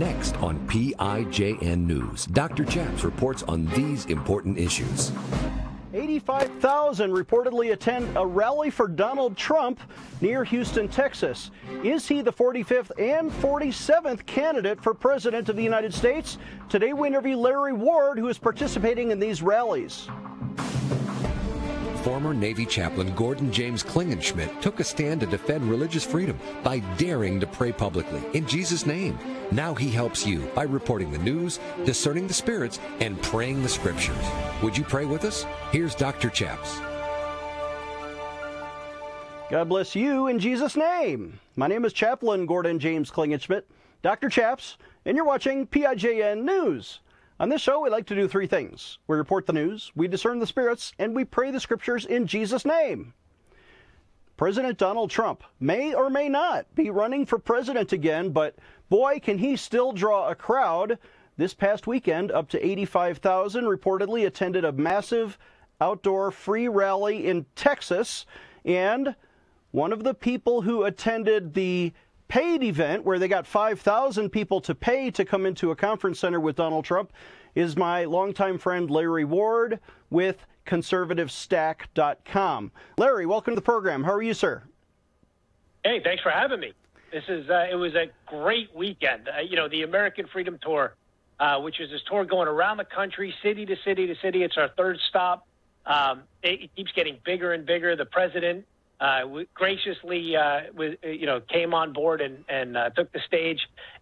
Next on PIJN News, Dr. Chaps reports on these important issues. 85,000 reportedly attend a rally for Donald Trump near Houston, Texas. Is he the 45th and 47th candidate for President of the United States? Today we interview Larry Ward, who is participating in these rallies. Former Navy chaplain Gordon James Klingenschmitt took a stand to defend religious freedom by daring to pray publicly in Jesus' name. Now he helps you by reporting the news, discerning the spirits, and praying the scriptures. Would you pray with us? Here's Dr. Chaps. God bless you in Jesus' name. My name is Chaplain Gordon James Klingenschmitt, Dr. Chaps, and you're watching PIJN News. On this show, we like to do three things we report the news, we discern the spirits, and we pray the scriptures in Jesus' name. President Donald Trump may or may not be running for president again, but boy, can he still draw a crowd. This past weekend, up to 85,000 reportedly attended a massive outdoor free rally in Texas. And one of the people who attended the paid event where they got 5,000 people to pay to come into a conference center with Donald Trump is my longtime friend Larry Ward with conservativestack.com. Larry, welcome to the program. How are you, sir? Hey, thanks for having me. This is uh, it was a great weekend. Uh, you know, the American Freedom Tour, uh, which is this tour going around the country, city to city to city. It's our third stop. Um, it, it keeps getting bigger and bigger. The president uh, graciously, uh, with, you know, came on board and, and uh, took the stage.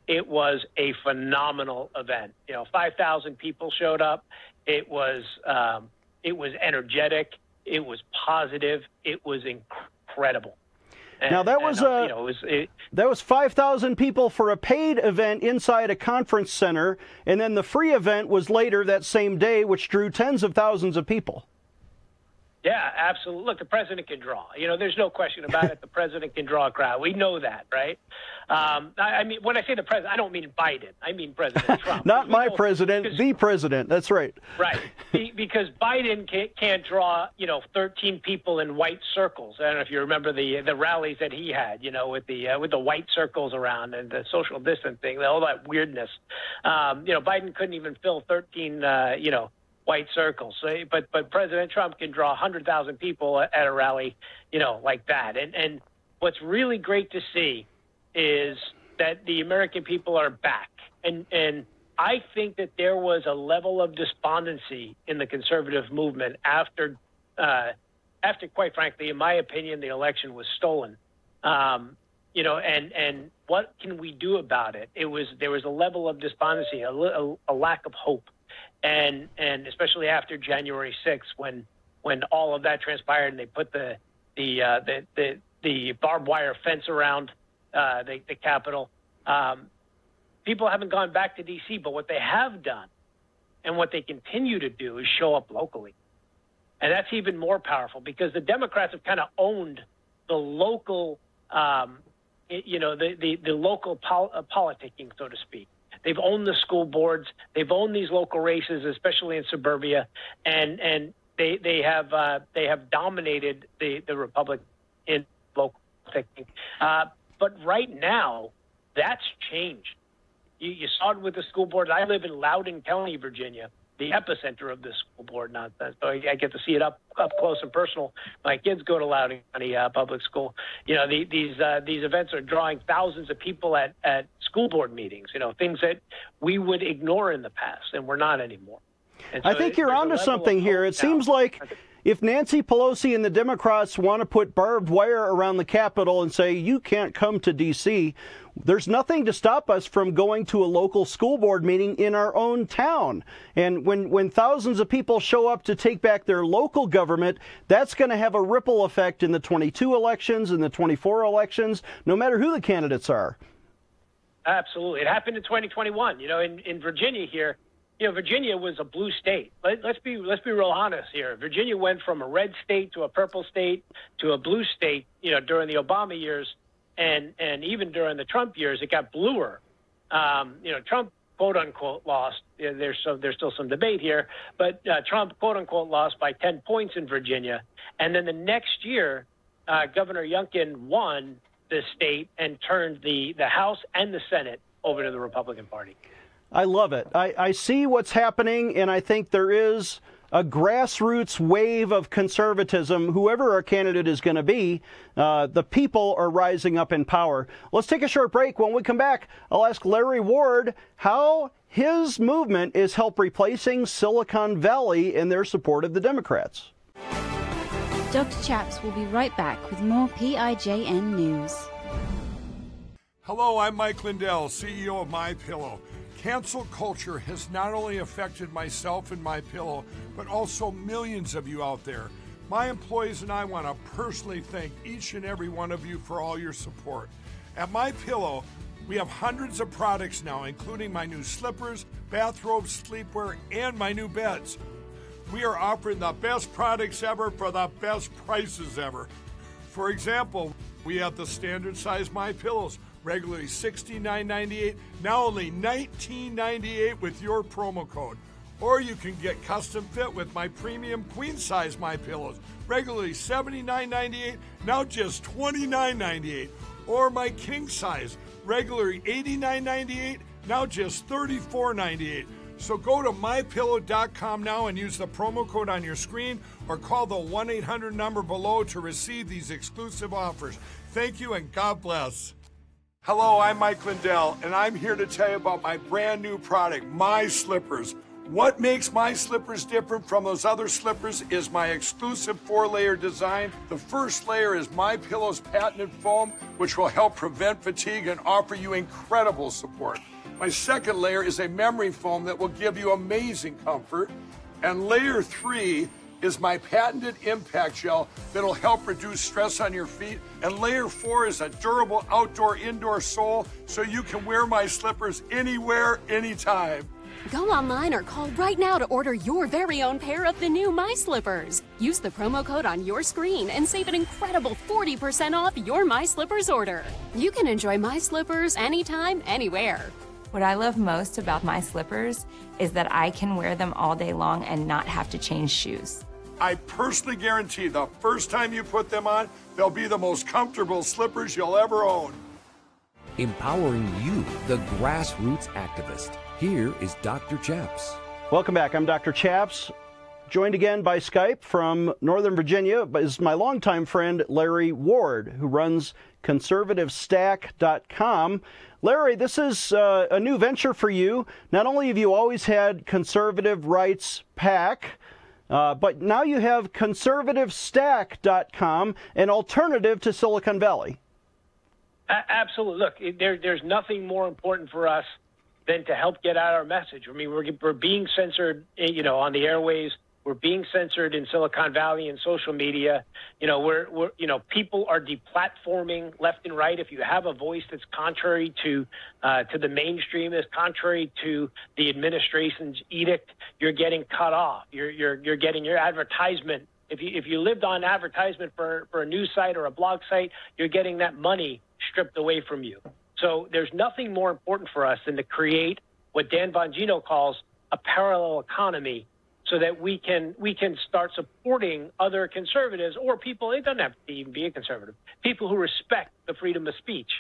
It was a phenomenal event. You know, 5,000 people showed up. It was um, it was energetic. It was positive. It was incredible. And, now that was, and, uh, you know, it was it, that was 5,000 people for a paid event inside a conference center, and then the free event was later that same day, which drew tens of thousands of people. Yeah, absolutely. Look, the president can draw. You know, there's no question about it. The president can draw a crowd. We know that, right? Um, I, I, mean, when I say the president, I don't mean Biden. I mean President Trump. Not my president, because, the president. That's right. Right. because Biden can't, can't, draw, you know, 13 people in white circles. I don't know if you remember the the rallies that he had, you know, with the uh, with the white circles around and the social distancing, all that weirdness. Um, you know, Biden couldn't even fill 13, uh, you know white circles. So, but but President Trump can draw 100,000 people at a rally, you know, like that. And and what's really great to see is that the American people are back. And and I think that there was a level of despondency in the conservative movement after uh, after quite frankly, in my opinion, the election was stolen. Um, you know, and and what can we do about it? It was there was a level of despondency, a, a, a lack of hope and and especially after January 6th, when when all of that transpired and they put the the uh, the, the, the barbed wire fence around uh, the, the Capitol, um, people haven't gone back to D.C. But what they have done, and what they continue to do, is show up locally, and that's even more powerful because the Democrats have kind of owned the local, um, you know, the the, the local pol- uh, politicking, so to speak. They've owned the school boards. They've owned these local races, especially in suburbia, and and they they have uh, they have dominated the the republic in local thinking. Uh, but right now, that's changed. You, you saw it with the school boards. I live in Loudoun County, Virginia, the epicenter of this school board nonsense. So I, I get to see it up up close and personal. My kids go to Loudoun County uh, Public School. You know, the, these uh, these events are drawing thousands of people at at school board meetings. You know, things that we would ignore in the past, and we're not anymore. So I think you're onto something here. It seems like if Nancy Pelosi and the Democrats want to put barbed wire around the Capitol and say you can't come to D.C., there's nothing to stop us from going to a local school board meeting in our own town. And when, when thousands of people show up to take back their local government, that's going to have a ripple effect in the 22 elections and the 24 elections, no matter who the candidates are. Absolutely. It happened in 2021. You know, in, in Virginia here, you know, Virginia was a blue state. Let, us be let's be real honest here. Virginia went from a red state to a purple state to a blue state. You know, during the Obama years, and and even during the Trump years, it got bluer. Um, you know, Trump quote unquote lost. There's so there's still some debate here, but uh, Trump quote unquote lost by 10 points in Virginia, and then the next year, uh, Governor Youngkin won the state and turned the the House and the Senate over to the Republican Party. I love it. I, I see what's happening, and I think there is a grassroots wave of conservatism, whoever our candidate is going to be, uh, the people are rising up in power. Let's take a short break. When we come back, I'll ask Larry Ward how his movement is help replacing Silicon Valley in their support of the Democrats. Dr. Chaps will be right back with more PIJN news. Hello, I'm Mike Lindell, CEO of My Pillow. Cancel culture has not only affected myself and my pillow, but also millions of you out there. My employees and I want to personally thank each and every one of you for all your support. At My Pillow, we have hundreds of products now, including my new slippers, bathrobes, sleepwear, and my new beds. We are offering the best products ever for the best prices ever. For example, we have the standard size My Pillows regularly $69.98, now only $19.98 with your promo code. Or you can get custom fit with my premium queen size My Pillows, regularly $79.98, now just $29.98. Or my king size, regularly $89.98, now just $34.98. So go to mypillow.com now and use the promo code on your screen or call the 1 800 number below to receive these exclusive offers. Thank you and God bless. Hello, I'm Mike Lindell, and I'm here to tell you about my brand new product, My Slippers. What makes my slippers different from those other slippers is my exclusive four-layer design. The first layer is My Pillow's patented foam, which will help prevent fatigue and offer you incredible support. My second layer is a memory foam that will give you amazing comfort. And layer three is my patented impact gel that'll help reduce stress on your feet. And layer four is a durable outdoor indoor sole so you can wear my slippers anywhere, anytime. Go online or call right now to order your very own pair of the new My Slippers. Use the promo code on your screen and save an incredible 40% off your My Slippers order. You can enjoy My Slippers anytime, anywhere. What I love most about my slippers is that I can wear them all day long and not have to change shoes. I personally guarantee the first time you put them on, they'll be the most comfortable slippers you'll ever own. Empowering you, the grassroots activist. Here is Dr. Chaps. Welcome back. I'm Dr. Chaps. Joined again by Skype from Northern Virginia is my longtime friend Larry Ward, who runs conservativestack.com. Larry, this is uh, a new venture for you. Not only have you always had conservative rights PAC, uh, but now you have conservativestack.com, an alternative to Silicon Valley. absolutely. Look, there, there's nothing more important for us than to help get out our message. I mean, we're, we're being censored, eh, you know, on the airways. We're being censored in Silicon Valley and social media. You know, we're, we're you know, people are deplatforming left and right. If you have a voice that's contrary to uh, to the mainstream, is contrary to the administration's edict, you're getting cut off. You're you're you're getting your advertisement. If you if you lived on advertisement for for a news site or a blog site, you're getting that money stripped away from you. So there's nothing more important for us than to create what Dan Bongino calls a parallel economy so that we can we can start supporting other conservatives or people. It doesn't have to even be a conservative. People who respect the freedom of speech,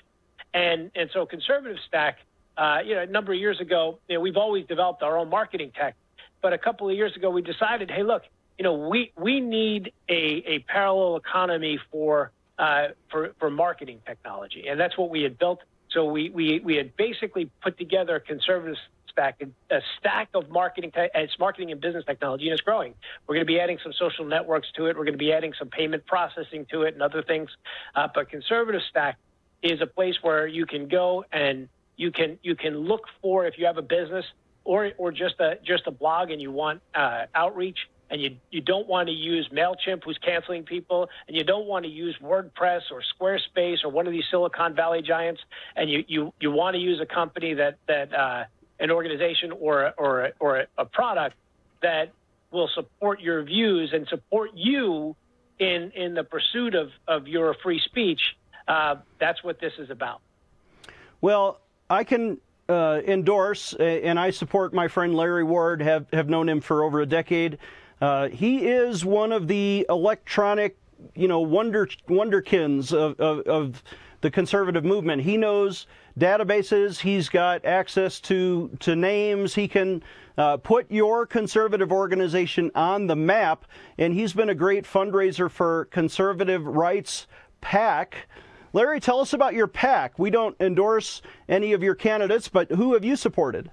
and and so conservative stack. Uh, you know, a number of years ago, you know, we've always developed our own marketing tech, but a couple of years ago, we decided, hey, look, you know, we we need a a parallel economy for uh, for for marketing technology, and that's what we had built. So we we we had basically put together conservative stack, a stack of marketing, te- it's marketing and business technology, and it's growing. We're going to be adding some social networks to it. We're going to be adding some payment processing to it and other things. Uh, but conservative stack is a place where you can go and you can you can look for if you have a business or or just a just a blog and you want uh, outreach and you you don't want to use Mailchimp who's canceling people, and you don't want to use WordPress or Squarespace or one of these Silicon Valley giants, and you you you want to use a company that that uh, an organization or or or a product that will support your views and support you in in the pursuit of of your free speech. Uh, that's what this is about. Well, I can uh, endorse, and I support my friend Larry Ward. Have have known him for over a decade. Uh, he is one of the electronic you know wonder wonderkins of, of, of the conservative movement. He knows databases. He's got access to to names. He can uh, put your conservative organization on the map. And he's been a great fundraiser for Conservative Rights PAC. Larry, tell us about your PAC. We don't endorse any of your candidates, but who have you supported?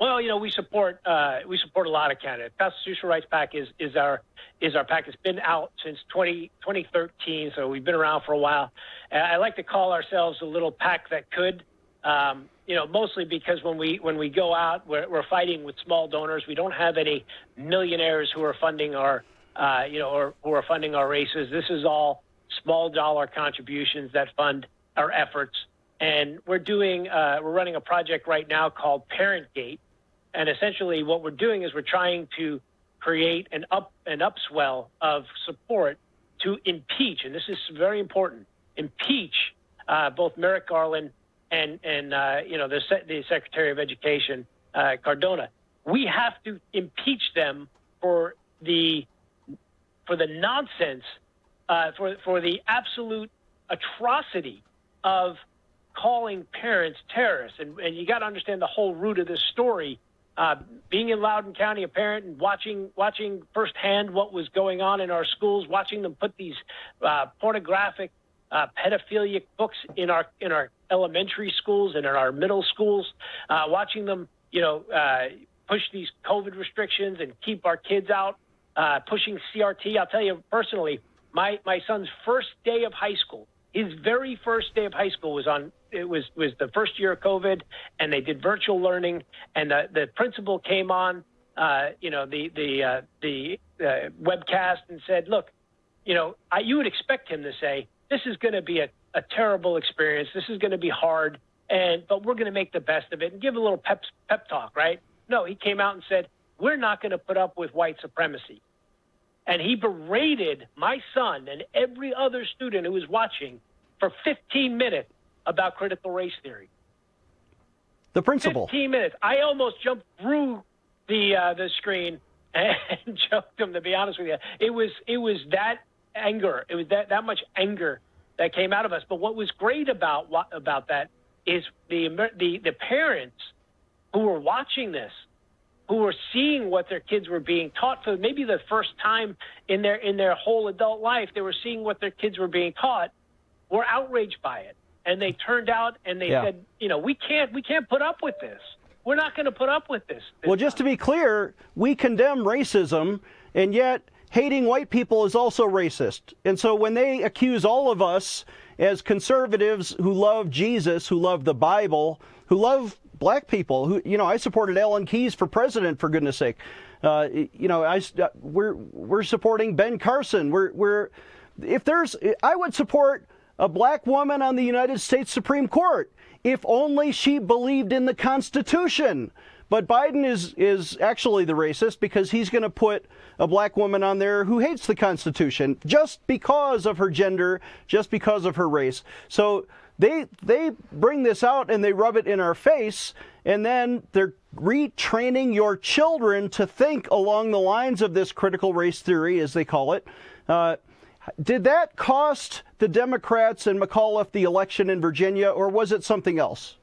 Well, you know, we support uh, we support a lot of candidates. Constitutional Rights PAC is is our is our PAC. It's been out since 20, 2013, so we've been around for a while. I like to call ourselves a little PAC that could. Um, you know, mostly because when we when we go out, we're, we're fighting with small donors. We don't have any millionaires who are funding our, uh, you know, or who are funding our races. This is all small dollar contributions that fund our efforts. And we're doing, uh, we're running a project right now called ParentGate, and essentially what we're doing is we're trying to create an up an upswell of support to impeach, and this is very important, impeach uh, both Merrick Garland and and uh, you know the the Secretary of Education uh, Cardona. We have to impeach them for the for the nonsense, uh, for for the absolute atrocity of calling parents terrorists. And, and you got to understand the whole root of this story. Uh, being in Loudoun County, a parent, and watching watching firsthand what was going on in our schools, watching them put these uh, pornographic uh, pedophilic books in our in our elementary schools and in our middle schools, uh, watching them, you know, uh, push these COVID restrictions and keep our kids out, pushing CRT. I'll tell you personally, my my son's first day of high school, his very first day of high school was on. It was was the first year of COVID, and they did virtual learning, and the the principal came on, uh, you know, the the uh, the uh, webcast and said, look, you know, I, you would expect him to say this is going to be a, a terrible experience. This is going to be hard, and but we're going to make the best of it and give a little pep pep talk, right? No, he came out and said we're not going to put up with white supremacy, and he berated my son and every other student who was watching for 15 minutes about critical race theory. The principal. 15 minutes. I almost jumped through the uh, the screen and choked him. To be honest with you, it was it was that anger. It was that, that much anger that came out of us. But what was great about about that is the the the parents who were watching this, who were seeing what their kids were being taught for maybe the first time in their in their whole adult life, they were seeing what their kids were being taught, were outraged by it, and they turned out and they yeah. said, you know, we can't we can't put up with this. We're not going to put up with this. this well, just time. to be clear, we condemn racism, and yet hating white people is also racist. And so when they accuse all of us as conservatives who love Jesus, who love the Bible, who love black people, who you know, I supported Alan Keyes for president for goodness sake. Uh, you know, I uh, we're we're supporting Ben Carson. We're we're if there's I would support a black woman on the United States Supreme Court if only she believed in the Constitution. But Biden is is actually the racist because he's going to put a black woman on there who hates the Constitution just because of her gender, just because of her race. So they they bring this out and they rub it in our face, and then they're retraining your children to think along the lines of this critical race theory, as they call it. Uh, did that cost the Democrats and McAuliffe the election in Virginia, or was it something else?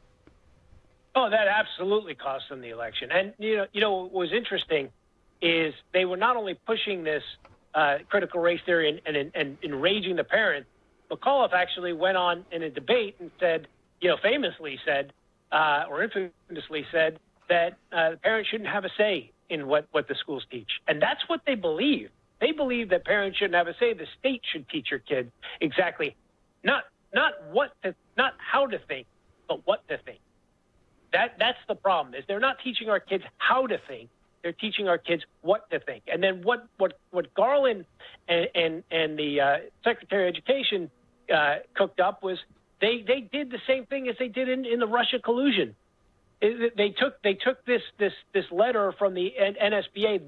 Oh, that absolutely cost them the election. And you know, you know, what was interesting is they were not only pushing this uh, critical race theory and, and, and enraging the parents. McAuliffe actually went on in a debate and said, you know, famously said, uh, or infamously said that uh, parents shouldn't have a say in what, what the schools teach. And that's what they believe. They believe that parents shouldn't have a say. The state should teach your kids exactly, not not what to, not how to think, but what to think. That that's the problem. Is they're not teaching our kids how to think. They're teaching our kids what to think. And then what what what Garland and and, and the uh, Secretary of Education uh, cooked up was they they did the same thing as they did in, in the Russia collusion. It, they took they took this this this letter from the NSBA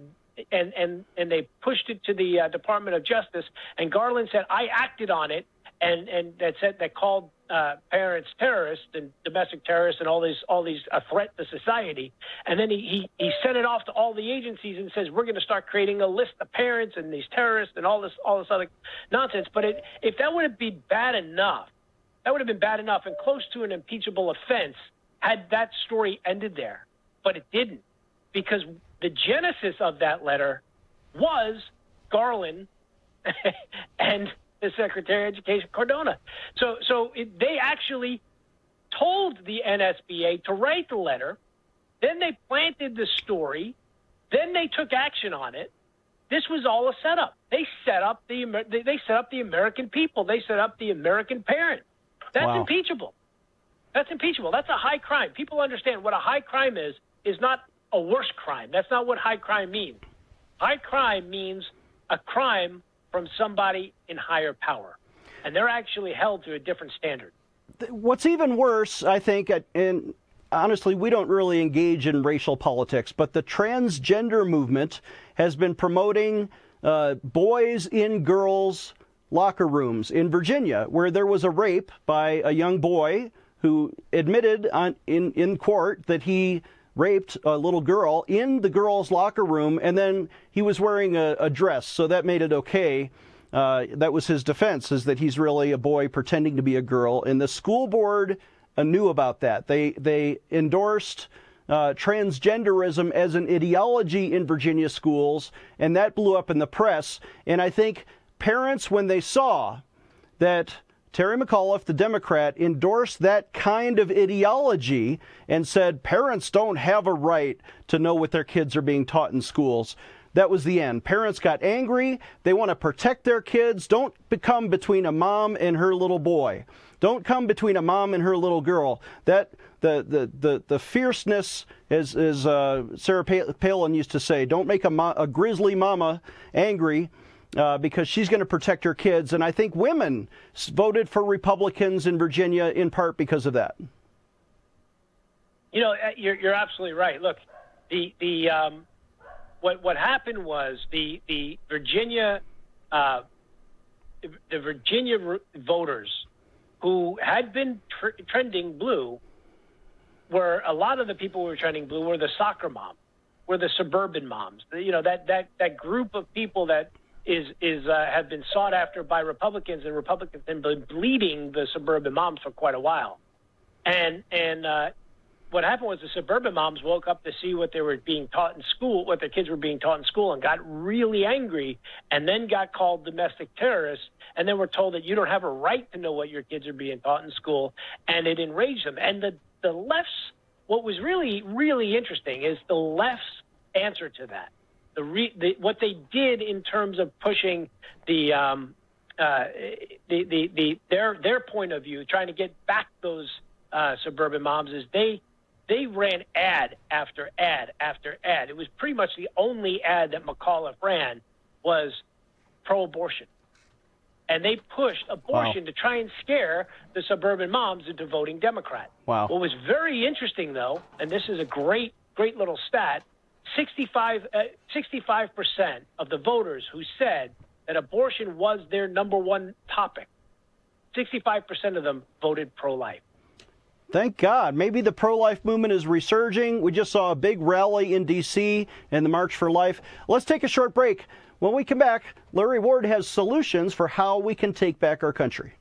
and and and they pushed it to the uh, Department of Justice. And Garland said, "I acted on it," and and that said that called uh, parents terrorists and domestic terrorists and all these all these a threat to society. And then he, he he sent it off to all the agencies and says we're going to start creating a list of parents and these terrorists and all this all this other nonsense. But it, if that would have been bad enough, that would have been bad enough and close to an impeachable offense had that story ended there. But it didn't because the genesis of that letter was Garland and the Secretary of Education Cardona. So, so it, they actually told the NSBA to write the letter. Then they planted the story. Then they took action on it. This was all a setup. They set up the they set up the American people. They set up the American parent. That's wow. impeachable. That's impeachable. That's a high crime. People understand what a high crime is. Is not a worse crime. That's not what high crime means. High crime means a crime from somebody in higher power, and they're actually held to a different standard. What's even worse, I think, and honestly, we don't really engage in racial politics, but the transgender movement has been promoting uh, boys in girls' locker rooms in Virginia, where there was a rape by a young boy who admitted on, in, in court that he raped a little girl in the girls' locker room, and then he was wearing a, a dress, so that made it okay. Uh, that was his defense, is that he's really a boy pretending to be a girl. And the school board uh, knew about that. They they endorsed uh, transgenderism as an ideology in Virginia schools, and that blew up in the press. And I think parents, when they saw that Terry McAuliffe, the Democrat, endorsed that kind of ideology and said parents don't have a right to know what their kids are being taught in schools. That was the end. Parents got angry. They want to protect their kids. Don't become between a mom and her little boy. Don't come between a mom and her little girl. That the the the, the fierceness, as as uh, Sarah Palin used to say, don't make a, mo- a grizzly mama angry uh, because she's going to protect her kids. And I think women voted for Republicans in Virginia in part because of that. You know, uh, you're, you're absolutely right. Look, the the um, what what happened was the the Virginia uh, the Virginia voters who had been tr- trending blue were a lot of the people who were trending blue were the soccer moms, were the suburban moms. You know that that that group of people that is is uh, have been sought after by Republicans, and Republicans have been bleeding the suburban moms for quite a while. And and uh, what happened was the suburban moms woke up to see what they were being taught in school, what their kids were being taught in school, and got really angry, and then got called domestic terrorists, and then were told that you don't have a right to know what your kids are being taught in school, and it enraged them. And the the left's what was really really interesting is the left's answer to that the, re, the what they did in terms of pushing the, um, uh, the, the, the their their point of view, trying to get back those uh, suburban moms, is they they ran ad after ad after ad. It was pretty much the only ad that McAuliffe ran was pro-abortion. And they pushed abortion wow. to try and scare the suburban moms into voting Democrat. Wow. What was very interesting, though, and this is a great, great little stat, 65, uh, 65% of the voters who said that abortion was their number one topic, 65% of them voted pro life. Thank God. Maybe the pro life movement is resurging. We just saw a big rally in D.C. and the March for Life. Let's take a short break. When we come back, Larry Ward has solutions for how we can take back our country.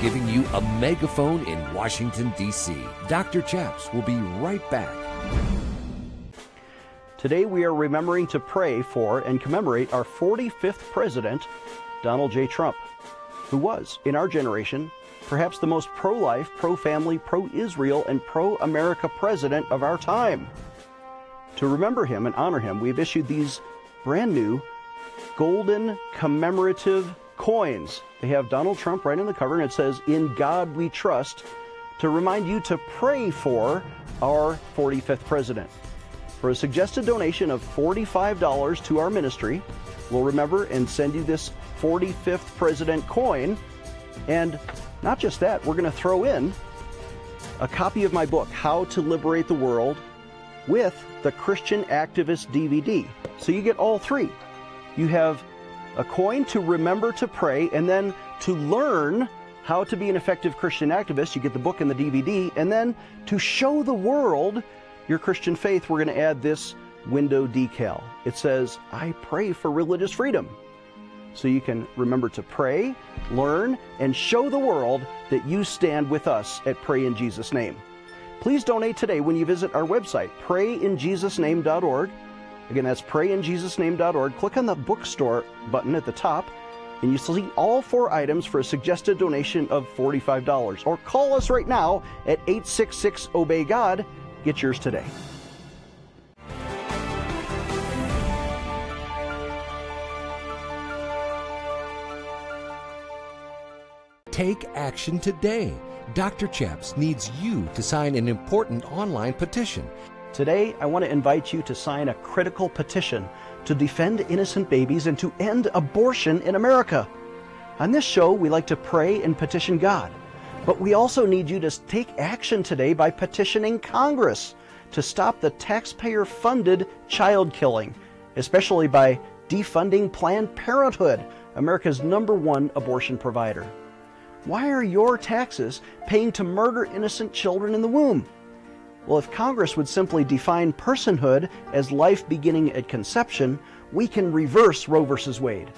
Giving you a megaphone in Washington, D.C. Dr. Chaps will be right back. Today we are remembering to pray for and commemorate our 45th president, Donald J. Trump, who was, in our generation, perhaps the most pro life, pro family, pro Israel, and pro America president of our time. To remember him and honor him, we've issued these brand new golden commemorative coins. They have Donald Trump right on the cover, and it says, In God We Trust, to remind you to pray for our 45th president. For a suggested donation of $45 to our ministry, we'll remember and send you this 45th President coin. And not just that, we're going to throw in a copy of my book, How to Liberate the World, with the Christian Activist DVD. So you get all three. You have a coin to remember to pray, and then to learn How to Be an Effective Christian Activist. You get the book and the DVD. And then to show the world your Christian faith, we're going to add this window decal. It says, I pray for religious freedom. So you can remember to pray, learn, and show the world that you stand with us at Pray in Jesus' Name. Please donate today when you visit our website, prayinjesusname.org. Again, that's prayinjesusname.org. Click on the bookstore button at the top and you see all four items for a suggested donation of $45. Or call us right now at 866 Obey God. Get yours today. Take action today. Dr. Chaps needs you to sign an important online petition. Today, I want to invite you to sign a critical petition to defend innocent babies and to end abortion in America. On this show, we like to pray and petition God, but we also need you to take action today by petitioning Congress to stop the taxpayer funded child killing, especially by defunding Planned Parenthood, America's number one abortion provider. Why are your taxes paying to murder innocent children in the womb? Well, if Congress would simply define personhood as life beginning at conception, we can reverse Roe v. Wade.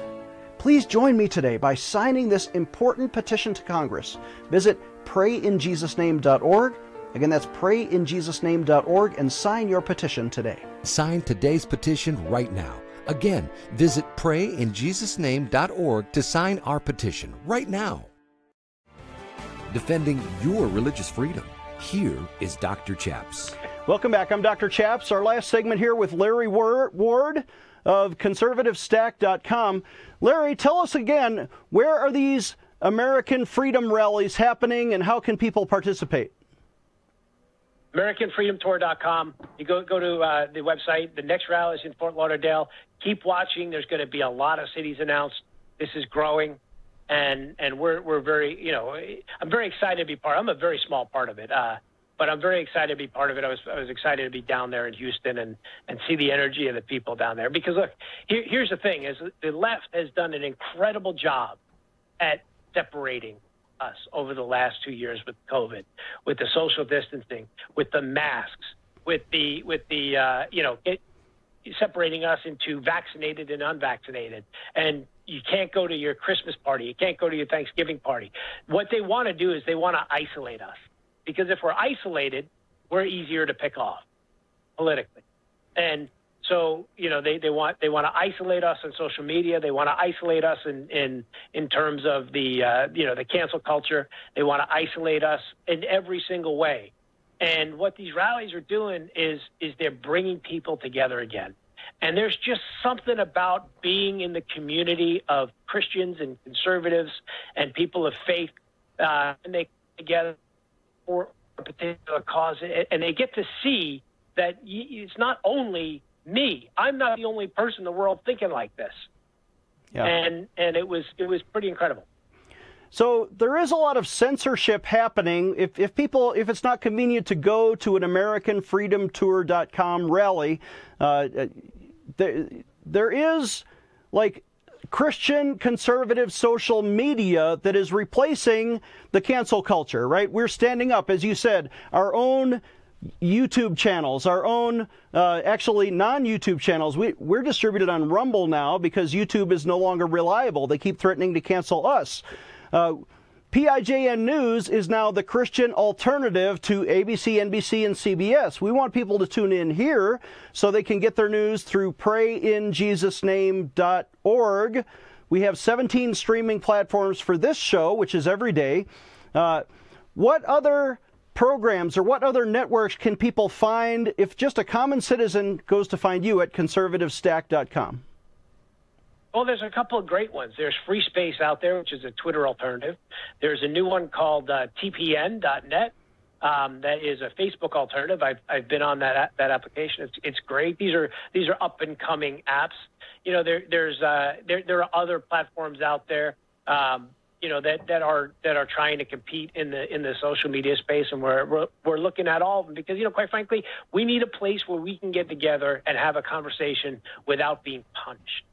Please join me today by signing this important petition to Congress. Visit prayinjesusname.org. Again, that's prayinjesusname.org and sign your petition today. Sign today's petition right now. Again, visit prayinjesusname.org to sign our petition right now. Defending your religious freedom. Here is Dr. Chaps. Welcome back. I'm Dr. Chaps. Our last segment here with Larry Ward of conservativestack.com. Larry, tell us again, where are these American freedom rallies happening and how can people participate? AmericanFreedomTour.com. You go go to uh, the website. The next rally is in Fort Lauderdale. Keep watching. There's going to be a lot of cities announced. This is growing and and we're we're very you know I'm very excited to be part. I'm a very small part of it, uh, but I'm very excited to be part of it. I was I was excited to be down there in Houston and and see the energy of the people down there. Because look, here, here's the thing: is the left has done an incredible job at separating us over the last two years with COVID, with the social distancing, with the masks, with the with the uh, you know it, separating us into vaccinated and unvaccinated, and you can't go to your Christmas party. You can't go to your Thanksgiving party. What they want to do is they want to isolate us because if we're isolated, we're easier to pick off politically. And so, you know, they, they want they want to isolate us on social media. They want to isolate us in in in terms of the uh, you know the cancel culture. They want to isolate us in every single way. And what these rallies are doing is is they're bringing people together again. And there's just something about being in the community of Christians and conservatives and people of faith, uh, and they together for a particular cause, and they get to see that it's not only me. I'm not the only person in the world thinking like this. Yeah. And and it was it was pretty incredible. So there is a lot of censorship happening. If, if people, if it's not convenient to go to an AmericanFreedomTour.com rally, uh, there, there is like Christian conservative social media that is replacing the cancel culture, right? We're standing up, as you said, our own YouTube channels, our own uh, actually non YouTube channels. We, we're distributed on Rumble now because YouTube is no longer reliable. They keep threatening to cancel us. Uh, PIJN News is now the Christian alternative to ABC, NBC, and CBS. We want people to tune in here so they can get their news through prayinjesusname.org. We have 17 streaming platforms for this show, which is every day. Uh, what other programs or what other networks can people find if just a common citizen goes to find you at conservativestack.com? Well, there's a couple of great ones. There's Free Space out there, which is a Twitter alternative. There's a new one called uh, TPN.net. Um, that is a Facebook alternative. I've, I've been on that that application. It's, it's great. These are these are up and coming apps. You know, there there's uh, there there are other platforms out there. Um, you know that that are that are trying to compete in the in the social media space, and we're, we're we're looking at all of them because you know, quite frankly, we need a place where we can get together and have a conversation without being punished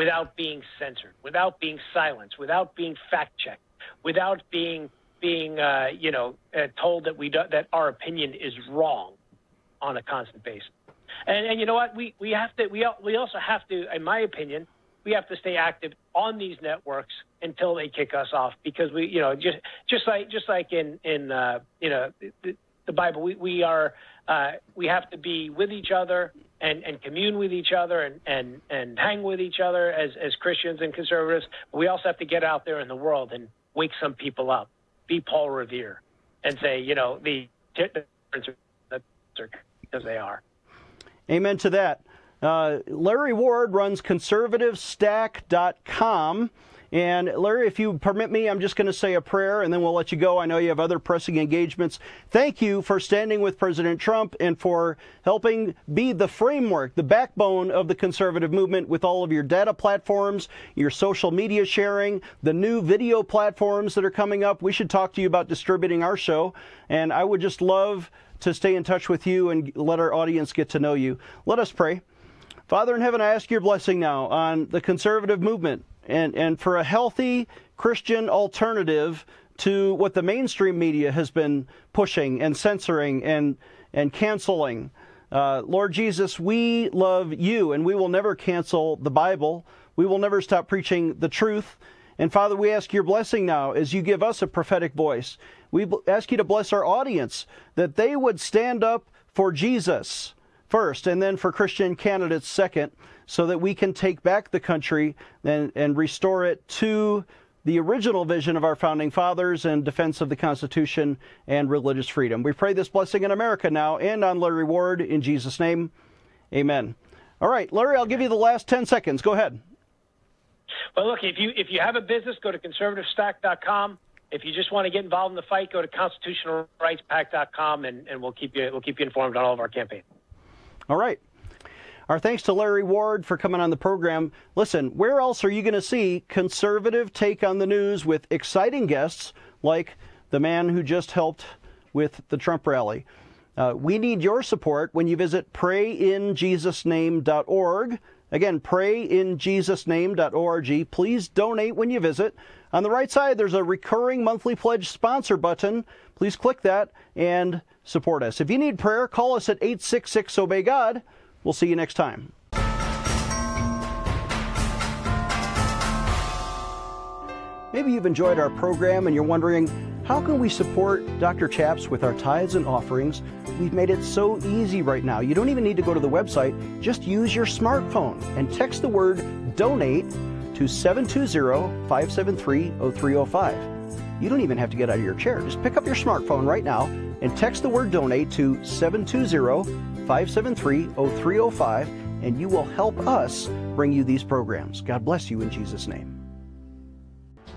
without being censored, without being silenced, without being fact checked. without being being uh, you know uh, told that we do, that our opinion is wrong on a constant basis. And, and you know what? We we have to we we also have to, in my opinion, we have to stay active on these networks until they kick us off because we you know just just like just like in in uh, you know the, the Bible we we are uh, we have to be with each other and, and commune with each other and, and, and hang with each other as, as Christians and conservatives. But we also have to get out there in the world and wake some people up. Be Paul Revere and say, you know, the because they are. Amen to that. Uh, Larry Ward runs conservativestack.com. And Larry, if you permit me, I'm just going to say a prayer and then we'll let you go. I know you have other pressing engagements. Thank you for standing with President Trump and for helping be the framework, the backbone of the conservative movement with all of your data platforms, your social media sharing, the new video platforms that are coming up. We should talk to you about distributing our show. And I would just love to stay in touch with you and let our audience get to know you. Let us pray. Father in heaven, I ask your blessing now on the conservative movement and, and for a healthy Christian alternative to what the mainstream media has been pushing and censoring and, and canceling. Uh, Lord Jesus, we love you and we will never cancel the Bible. We will never stop preaching the truth. And Father, we ask your blessing now as you give us a prophetic voice. We ask you to bless our audience that they would stand up for Jesus first and then for Christian candidates second so that we can take back the country and, and restore it to the original vision of our founding fathers and defense of the Constitution and religious freedom. We pray this blessing in America now and on Larry Ward in Jesus' name. Amen. All right, Larry, I'll give you the last 10 seconds. Go ahead. Well, look, if you if you have a business, go to conservativestack.com. If you just want to get involved in the fight, go to constitutionalrightspac.com and, and we'll keep you we'll keep you informed on all of our campaigns. All right. Our thanks to Larry Ward for coming on the program. Listen, where else are you going to see conservative take on the news with exciting guests like the man who just helped with the Trump rally? Uh, we need your support when you visit prayinjesusname.org. Again, prayinjesusname.org. Please donate when you visit. On the right side, there's a recurring monthly pledge sponsor button. Please click that and support us. If you need prayer, call us at 866 Obey God. We'll see you next time. Maybe you've enjoyed our program and you're wondering, how can we support Dr. Chaps with our tithes and offerings? We've made it so easy right now. You don't even need to go to the website. Just use your smartphone and text the word donate to 720-573-0305. You don't even have to get out of your chair. Just pick up your smartphone right now and text the word donate to 720 573 0305, and you will help us bring you these programs. God bless you in Jesus' name.